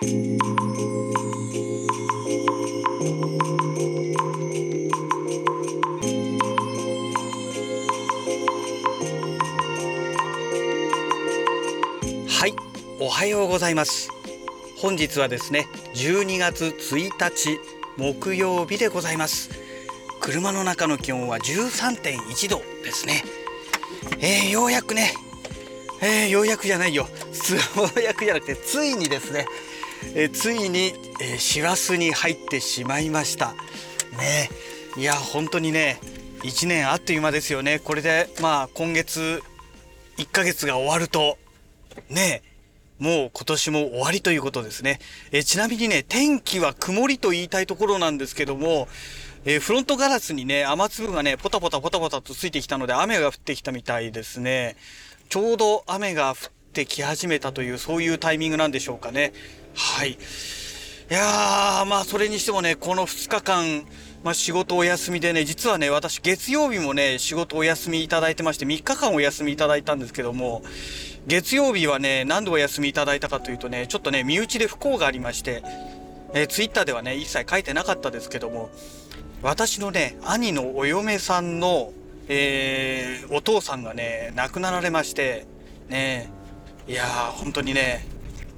はいおはようございます。本日はですね12月1日木曜日でございます。車の中の気温は13.1度ですね。えー、ようやくねえー、ようやくじゃないよ。ようやくじゃなくてついにですね、え、ついに、え、師走に入ってしまいましたねいや本当にね1年あっという間ですよねこれでまあ今月1ヶ月が終わるとねもう今年も終わりということですね。えちなみにね、天気は曇りと言いたいところなんですけども、えフロントガラスにね、雨粒がね、ポタポタポタポタとついてきたので雨が降ってきたみたいですね。ちょうど雨が降ってき始めたという、そういうタイミングなんでしょうかね。はい。いやー、まあそれにしてもね、この2日間、まあ、仕事お休みでね、実はね、私月曜日もね、仕事お休みいただいてまして、3日間お休みいただいたんですけども、月曜日はね、何度お休みいただいたかというとね、ちょっとね、身内で不幸がありまして、えー、ツイッターではね、一切書いてなかったですけども、私のね、兄のお嫁さんの、えー、お父さんがね、亡くなられまして、ね、いやー、本当にね、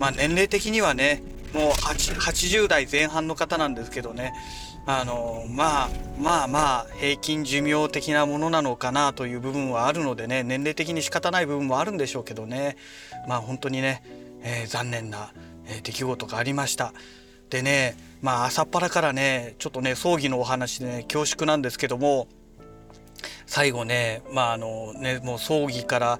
まあ年齢的にはね、もう80代前半の方なんですけどね、あのまあまあまあ平均寿命的なものなのかなという部分はあるのでね年齢的に仕方ない部分もあるんでしょうけどねまあ本当にね、えー、残念な、え、出来事がありました。でねまあ朝っぱらからねちょっとね葬儀のお話でね恐縮なんですけども最後ねまああのねもう葬儀から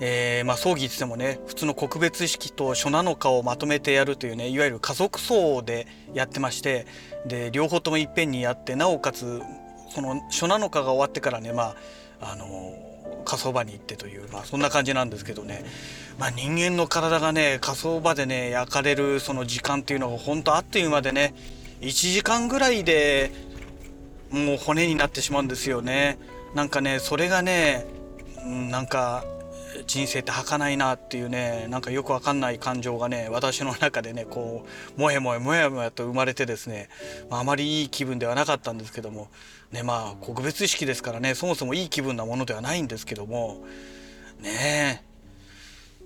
えー、まあ、葬儀ってもね普通の告別式と初七日をまとめてやるというねいわゆる家族葬でやってましてで両方ともいっぺんにやってなおかつその初七日が終わってからねまああの火葬場に行ってという、まあ、そんな感じなんですけどね、まあ、人間の体がね火葬場でね焼かれるその時間っていうのが本当あっという間でね1時間ぐらいでもう骨になってしまうんですよね。なんかねそれがねなんか人生って儚いなっていうねなんかよくわかんない感情がね私の中でねこうもやもやもやもやと生まれてですね、まあ、あまりいい気分ではなかったんですけどもねまあ告別式ですからねそもそもいい気分なものではないんですけどもねえ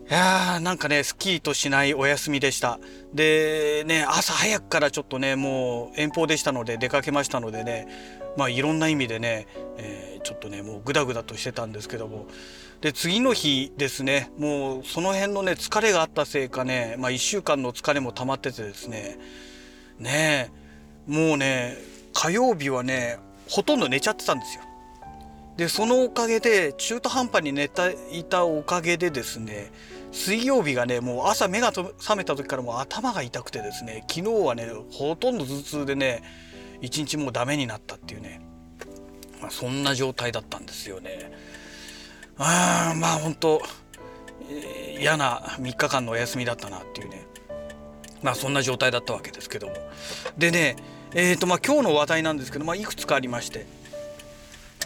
いやーなんかねスキーとしないお休みでした。でね朝早くからちょっとねもう遠方でしたので出かけましたのでねまあいろんな意味でね、えー、ちょっとねもうグダグダとしてたんですけどもで次の日ですねもうその辺のね疲れがあったせいかね、まあ、1週間の疲れも溜まっててですねねえもうね火曜日はねほとんど寝ちゃってたんですよ。でそのおかげで中途半端に寝ていたおかげでですね水曜日がねもう朝目が覚めた時からもう頭が痛くてですね昨日はねほとんど頭痛でね一日もうダメになったっていうね、まあ、そんな状態だったんですよね。あまあ本当、えー、嫌な3日間のお休みだったなっていうね。まあそんな状態だったわけですけども。でねえーとまあ、今日の話題なんですけど、まあ、いくつかありまして。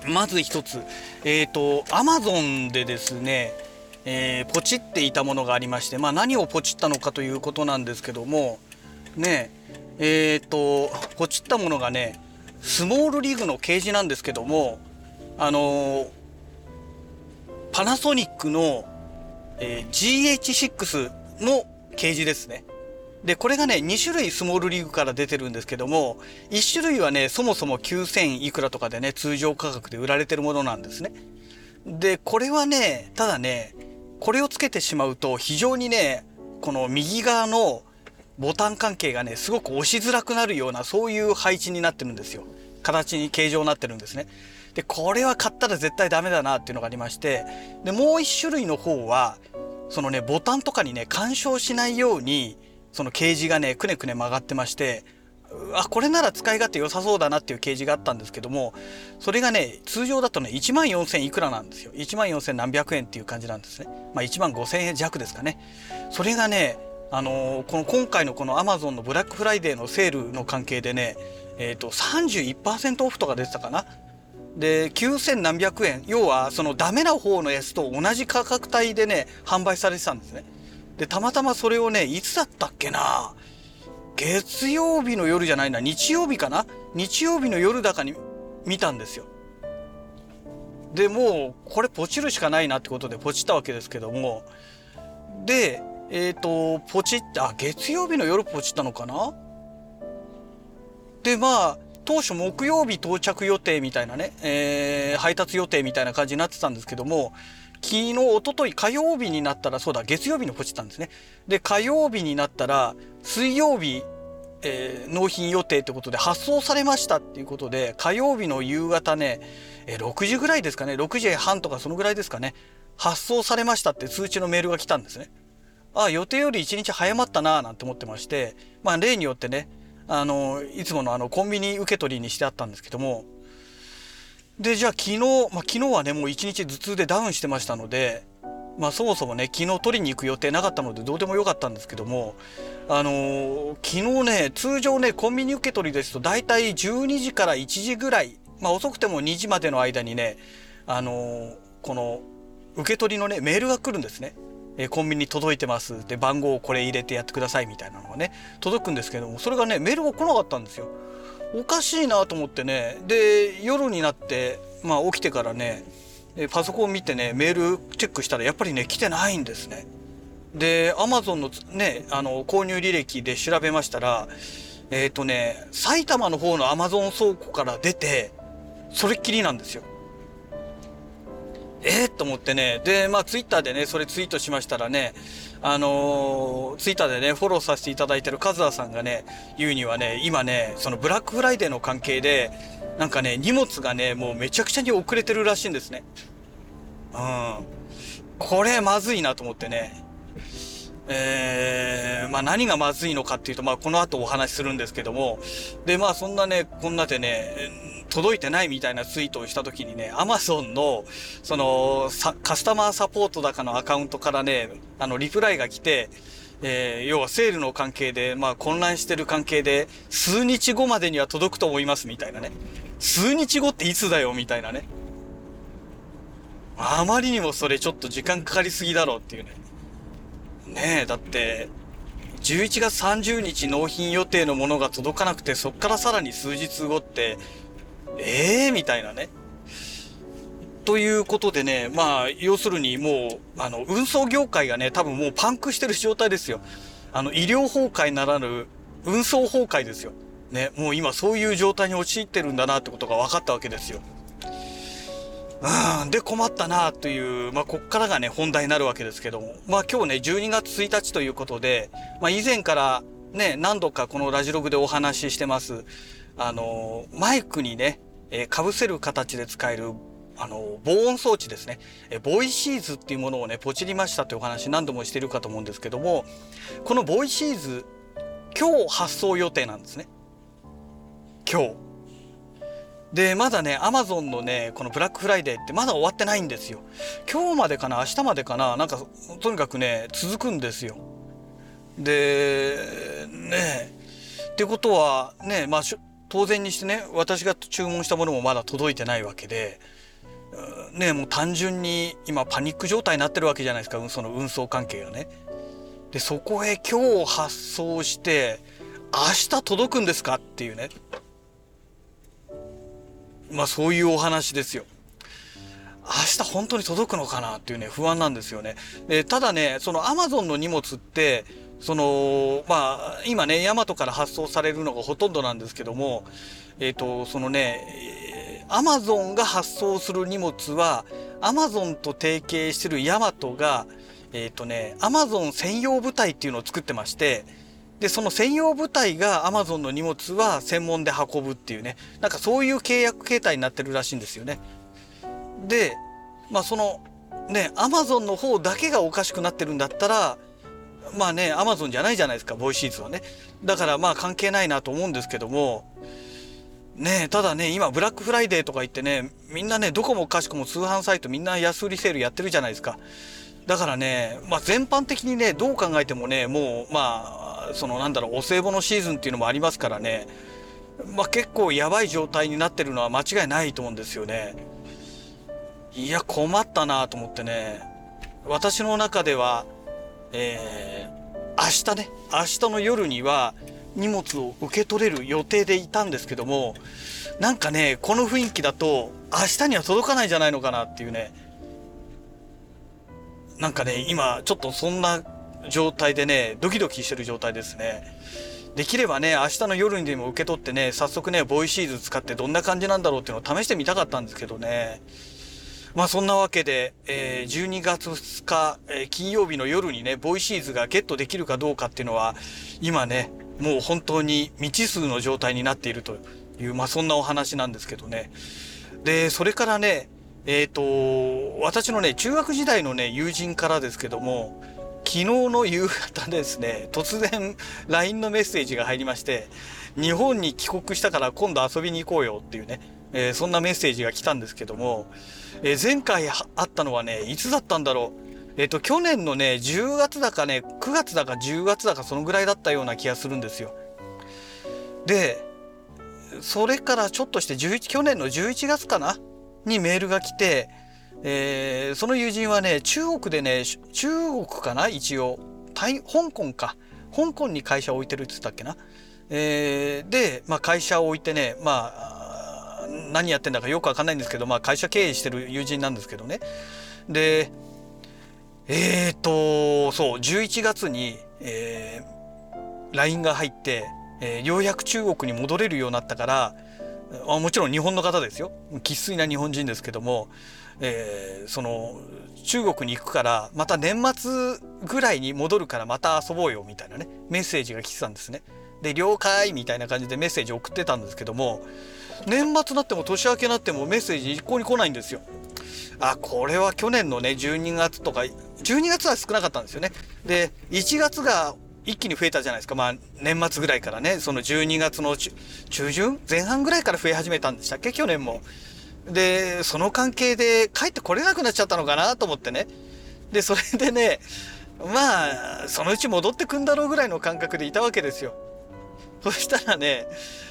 まず一つえっ、ー、とアマゾンでですねえー、ポチっていたものがありまして、まあ、何をポチったのかということなんですけどもねえっ、ー、とポチったものがねスモールリーグのケージなんですけどもあのー、パナソニックの、え GH6 のケージですね。で、これがね、2種類スモールリーグから出てるんですけども、1種類はね、そもそも9000いくらとかでね、通常価格で売られてるものなんですね。で、これはね、ただね、これをつけてしまうと非常にねこの右側のボタン関係がねすごく押しづらくなるようなそういう配置になってるんですよ形に形状になってるんですねでこれは買ったら絶対ダメだなっていうのがありましてでもう一種類の方はそのねボタンとかにね干渉しないようにそのケージがねくねくね曲がってましてあこれなら使い勝手良さそうだなっていうケージがあったんですけどもそれがね通常だとね1万4000いくらなんですよ。1万4000何百円っていう感じなんですね。まあ1万5000円弱ですかね。それがねあのー、この今回のこのアマゾンのブラックフライデーのセールの関係でねえっ、ー、と31%オフとか出てたかな。で9000何百円。要はそのダメな方のやつと同じ価格帯でね販売されてたんですね。でたまたまそれをねいつだったっけな。月曜日の夜じゃないな、日曜日かな。日曜日の夜だかに見たんですよ。で、もう、これポチるしかないなってことでポチったわけですけども、で、えっ、ー、と、ポチって、あ、月曜日の夜ポチったのかな。で、まあ、当初木曜日到着予定みたいなね、えー、配達予定みたいな感じになってたんですけども、昨日、おととい火曜日になったら、そうだ、月曜日にポチったんですね。で、火曜日になったら、水曜日、えー、納品予定ってことで発送されましたっていうことで、火曜日の夕方ね、えー、6時ぐらいですかね、6時半とかそのぐらいですかね、発送されましたって通知のメールが来たんですね。ああ、予定より1日早まったなぁなんて思ってまして、まあ例によってね、あの、いつものあのコンビニ受け取りにしてあったんですけども、で、じゃあ昨日、まあ昨日はね、もう1日頭痛でダウンしてましたので、まあそもそもね、昨日取りに行く予定なかったのでどうでもよかったんですけども、あのー、昨日ね、通常ね、コンビニ受け取りですと大体12時から1時ぐらい、まあ遅くても2時までの間にね、あのー、この受け取りのね、メールが来るんですね。えコンビニ届いてます。で番号をこれ入れてやってくださいみたいなのがね届くんですけどもそれがねメールが来なかったんですよ。おかしいなと思ってね。で夜になってまあ起きてからねパソコン見てねメールチェックしたらやっぱりね来てないんですね。でアマゾンのねあの購入履歴で調べましたらえっ、ー、とね埼玉の方のアマゾン倉庫から出てそれっきりなんですよ。えー、と思ってね。で、まあ、ツイッターでね、それツイートしましたらね、あのー、ツイッターでね、フォローさせていただいてるカズアさんがね、言うにはね、今ね、そのブラックフライデーの関係で、なんかね、荷物がね、もうめちゃくちゃに遅れてるらしいんですね。うん。これまずいなと思ってね。えー、まあ何がまずいのかっていうと、まあこの後お話しするんですけども、で、まあそんなね、こんなでね、届いてないみたいなツイートをした時にね、アマゾンの、その、カスタマーサポートだかのアカウントからね、あの、リプライが来て、えー、要はセールの関係で、まあ混乱してる関係で、数日後までには届くと思いますみたいなね。数日後っていつだよみたいなね。あまりにもそれちょっと時間かかりすぎだろうっていうね。ねえ、だって、11月30日納品予定のものが届かなくて、そっからさらに数日後って、ええー、みたいなね。ということでね、まあ、要するにもう、あの、運送業界がね、多分もうパンクしてる状態ですよ。あの、医療崩壊ならぬ、運送崩壊ですよ。ね、もう今そういう状態に陥ってるんだなってことが分かったわけですよ。うん、で困ったなという、まあ、こっからがね、本題になるわけですけども。まあ今日ね、12月1日ということで、まあ以前からね、何度かこのラジログでお話ししてます。あの、マイクにね、えー、被せる形で使えるあの、防音装置ですね。え、ボイシーズっていうものをね、ポチりましたというお話何度もしてるかと思うんですけども、このボイシーズ、今日発送予定なんですね。今日。で、まだね、アマゾンのね、このブラックフライデーってまだ終わってないんですよ。今日までかな明日までかななんか、とにかくね、続くんですよ。で、ね、ってことは、ね、まあ、当然にしてね私が注文したものもまだ届いてないわけでねもう単純に今パニック状態になってるわけじゃないですかその運送関係がね。でそこへ今日発送して明日届くんですかっていうねまあそういうお話ですよ。明日本当に届くのかなっていうね不安なんですよね。でただねそのアマゾンの荷物ってその、まあ、今ね、ヤマトから発送されるのがほとんどなんですけども、えっ、ー、と、そのね、アマゾンが発送する荷物は、アマゾンと提携してるヤマトが、えっ、ー、とね、アマゾン専用部隊っていうのを作ってまして、で、その専用部隊がアマゾンの荷物は専門で運ぶっていうね、なんかそういう契約形態になってるらしいんですよね。で、まあその、ね、アマゾンの方だけがおかしくなってるんだったら、まあね、アマゾンじゃないじゃないですか、ボイシーズはね。だからまあ関係ないなと思うんですけども、ねただね、今ブラックフライデーとか言ってね、みんなね、どこもかしくも通販サイトみんな安売りセールやってるじゃないですか。だからね、まあ全般的にね、どう考えてもね、もう、まあ、そのなんだろう、お歳暮のシーズンっていうのもありますからね、まあ結構やばい状態になってるのは間違いないと思うんですよね。いや、困ったなと思ってね、私の中では、えー、明日ね、明日の夜には、荷物を受け取れる予定でいたんですけどもなんかねこの雰囲気だと明日には届かないんじゃないのかなっていうね。なんかね今ちょっとそんな状態でねドキドキしてる状態ですねできればね明日の夜にでも受け取ってね早速ねボイシーズ使ってどんな感じなんだろうっていうのを試してみたかったんですけどねまあそんなわけで、えー、12月2日、えー、金曜日の夜にねボイシーズがゲットできるかどうかっていうのは今ねもう本当に未知数の状態になっているという、まあそんなお話なんですけどね。で、それからね、えっ、ー、と、私のね、中学時代のね、友人からですけども、昨日の夕方ですね、突然 LINE のメッセージが入りまして、日本に帰国したから今度遊びに行こうよっていうね、えー、そんなメッセージが来たんですけども、えー、前回あったのはね、いつだったんだろう。えっ、と、去年のね、10月だかね、9月だか10月だかそのぐらいだったような気がするんですよ。で、それからちょっとして11去年の11月かなにメールが来て、えー、その友人はね、中国でね、中国かな？一応。香港か。香港に会社を置いてるって言ったっけな？えー、で、まあ、会社を置いてね、まあ、何やってんだかよくわかんないんですけど、まあ、会社経営してる友人なんですけどね。で、えーと、そう、11月に、えー、LINE が入って、えー、ようやく中国に戻れるようになったからあもちろん日本の方ですよ生粋な日本人ですけども、えー、その中国に行くからまた年末ぐらいに戻るからまた遊ぼうよみたいなねメッセージが来てたんですね。で了解みたいな感じでメッセージ送ってたんですけども年末になっても年明けになってもメッセージ一向に来ないんですよ。あこれは去年のね12月とか12月は少なかったんですよね。で1月が一気に増えたじゃないですか。まあ、年末ぐらいからね、その12月の中旬？前半ぐらいから増え始めたんでしたっけ？去年も。で、その関係で帰ってこれなくなっちゃったのかなと思ってね。で、それでね、まあ、そのうち戻ってくんだろうぐらいの感覚でいたわけですよ。そしたらね、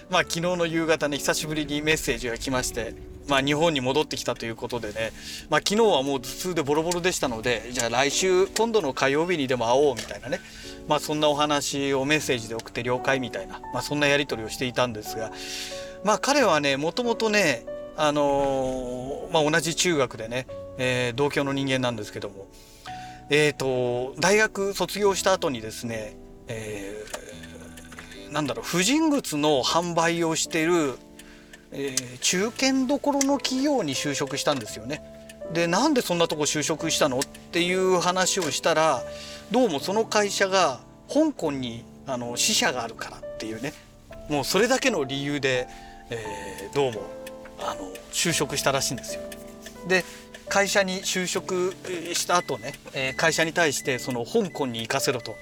まあ昨日の夕方ね、久しぶりにメッセージが来まして、まあ日本に戻ってきたということでね、まあ昨日はもう頭痛でボロボロでしたので、じゃあ来週、今度の火曜日にでも会おうみたいなね、まあそんなお話をメッセージで送って了解みたいな、まあそんなやり取りをしていたんですが、まあ彼はね、もともとね、あのー、まあ同じ中学でね、えー、同郷の人間なんですけども、え、ー、と、大学卒業した後にですね、えー、なんだろう、婦人靴の販売をしてる、えー、中堅どころの企業に就職したんですよね。で、なんでそんなとこ就職したのっていう話をしたら、どうもその会社が香港にあの支社があるからっていうねもうそれだけの理由で、えー、どうもあの就職したらしいんですよ。で会社に就職した後ね、え、会社に対してその香港に行かせろと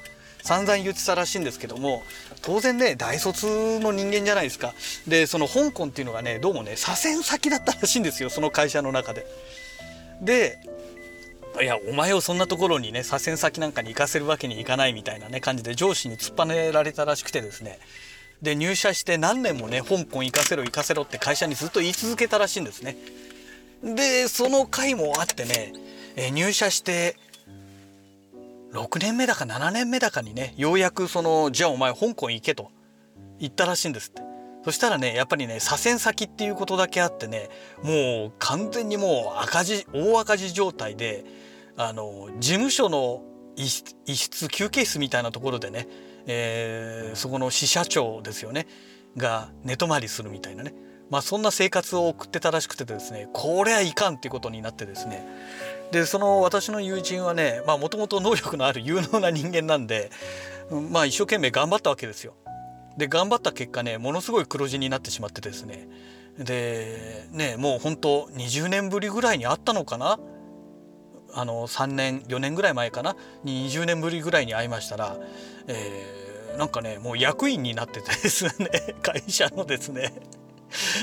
散々言ってたらしいんですけども当然ね大卒の人間じゃないですかでその香港っていうのがねどうもね左遷先だったらしいんですよその会社の中で。でいやお前をそんなところにね左遷先なんかに行かせるわけにいかないみたいなね感じで上司に突っぱねられたらしくてですねで入社して何年もね香港行かせろ行かせろって会社にずっと言い続けたらしいんですね。でその回もあってね、え入社して6年目だか7年目だかにねようやくそのじゃあお前香港行けと言ったらしいんですって。そしたらねやっぱりね左遷先っていうことだけあってねもう完全にもう赤字大赤字状態であの事務所の一室休憩室みたいなところでね、えー、そこの支社長ですよね。が寝泊まりするみたいなね。まあそんな生活を送ってたらしくてですねこれはいかんっていうことになってですね。でその私の友人はねもともと能力のある有能な人間なんでまあ一生懸命頑張ったわけですよ。で頑張った結果ねものすごい黒字になってしまってですね。でねもう本当20年ぶりぐらいにあったのかな？あの3年4年ぐらい前かな？に20年ぶりぐらいに会いましたら、えー、なんかねもう役員になっててですね。会社のですね。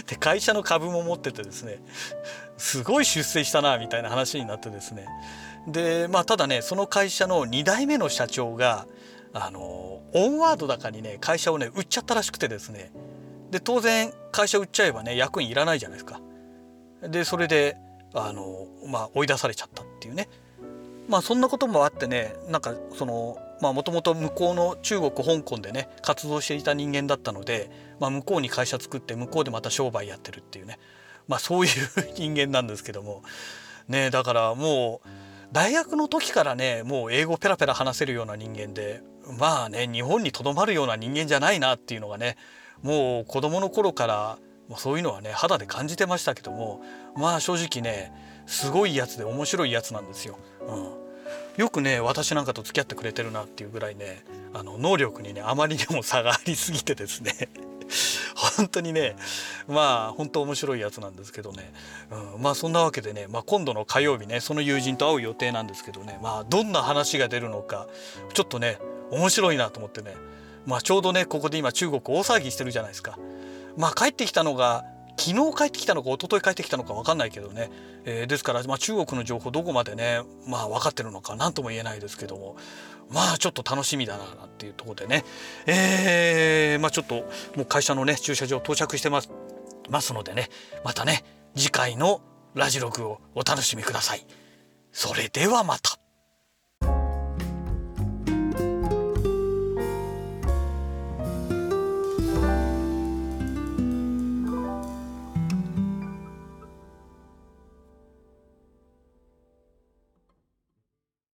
で会社の株も持っててですね。すごい出世したなみたいな話になってですね。でまあただねその会社の2代目の社長があのオンワードだかにね会社をね売っちゃったらしくてですね。で当然会社売っちゃえばね役員いらないじゃないですか。でそれであの、まあ、追い出されちゃったっていうね。まあそんなこともあってねなんかそのもともと向こうの中国香港でね活動していた人間だったので、まあ、向こうに会社作って向こうでまた商売やってるっていうね、まあ、そういう人間なんですけどもねだからもう大学の時からねもう英語ペラペラ話せるような人間でまあね日本にとどまるような人間じゃないなっていうのがねもう子供の頃からそういうのはね肌で感じてましたけどもまあ正直ねすごいやつで面白いやつなんですよ。うん。よくね私なんかと付き合ってくれてるなっていうぐらいねあの能力にねあまりにも差がありすぎてですね。本当にねまあ本当面白いやつなんですけどね、うん、まあそんなわけでね、まあ、今度の火曜日ねその友人と会う予定なんですけどねまあどんな話が出るのかちょっとね面白いなと思ってね。まあちょうどねここで今中国大騒ぎしてるじゃないですか。まあ帰ってきたのが昨日帰ってきたのか一昨日帰ってきたのか分かんないけどね、えー、ですから、まあ、中国の情報どこまでね、まあ、分かってるのか何とも言えないですけどもまあちょっと楽しみだなっていうところでね、えー、まあちょっともう会社のね駐車場到着してますますのでねまたね次回のラジログをお楽しみください。それではまた。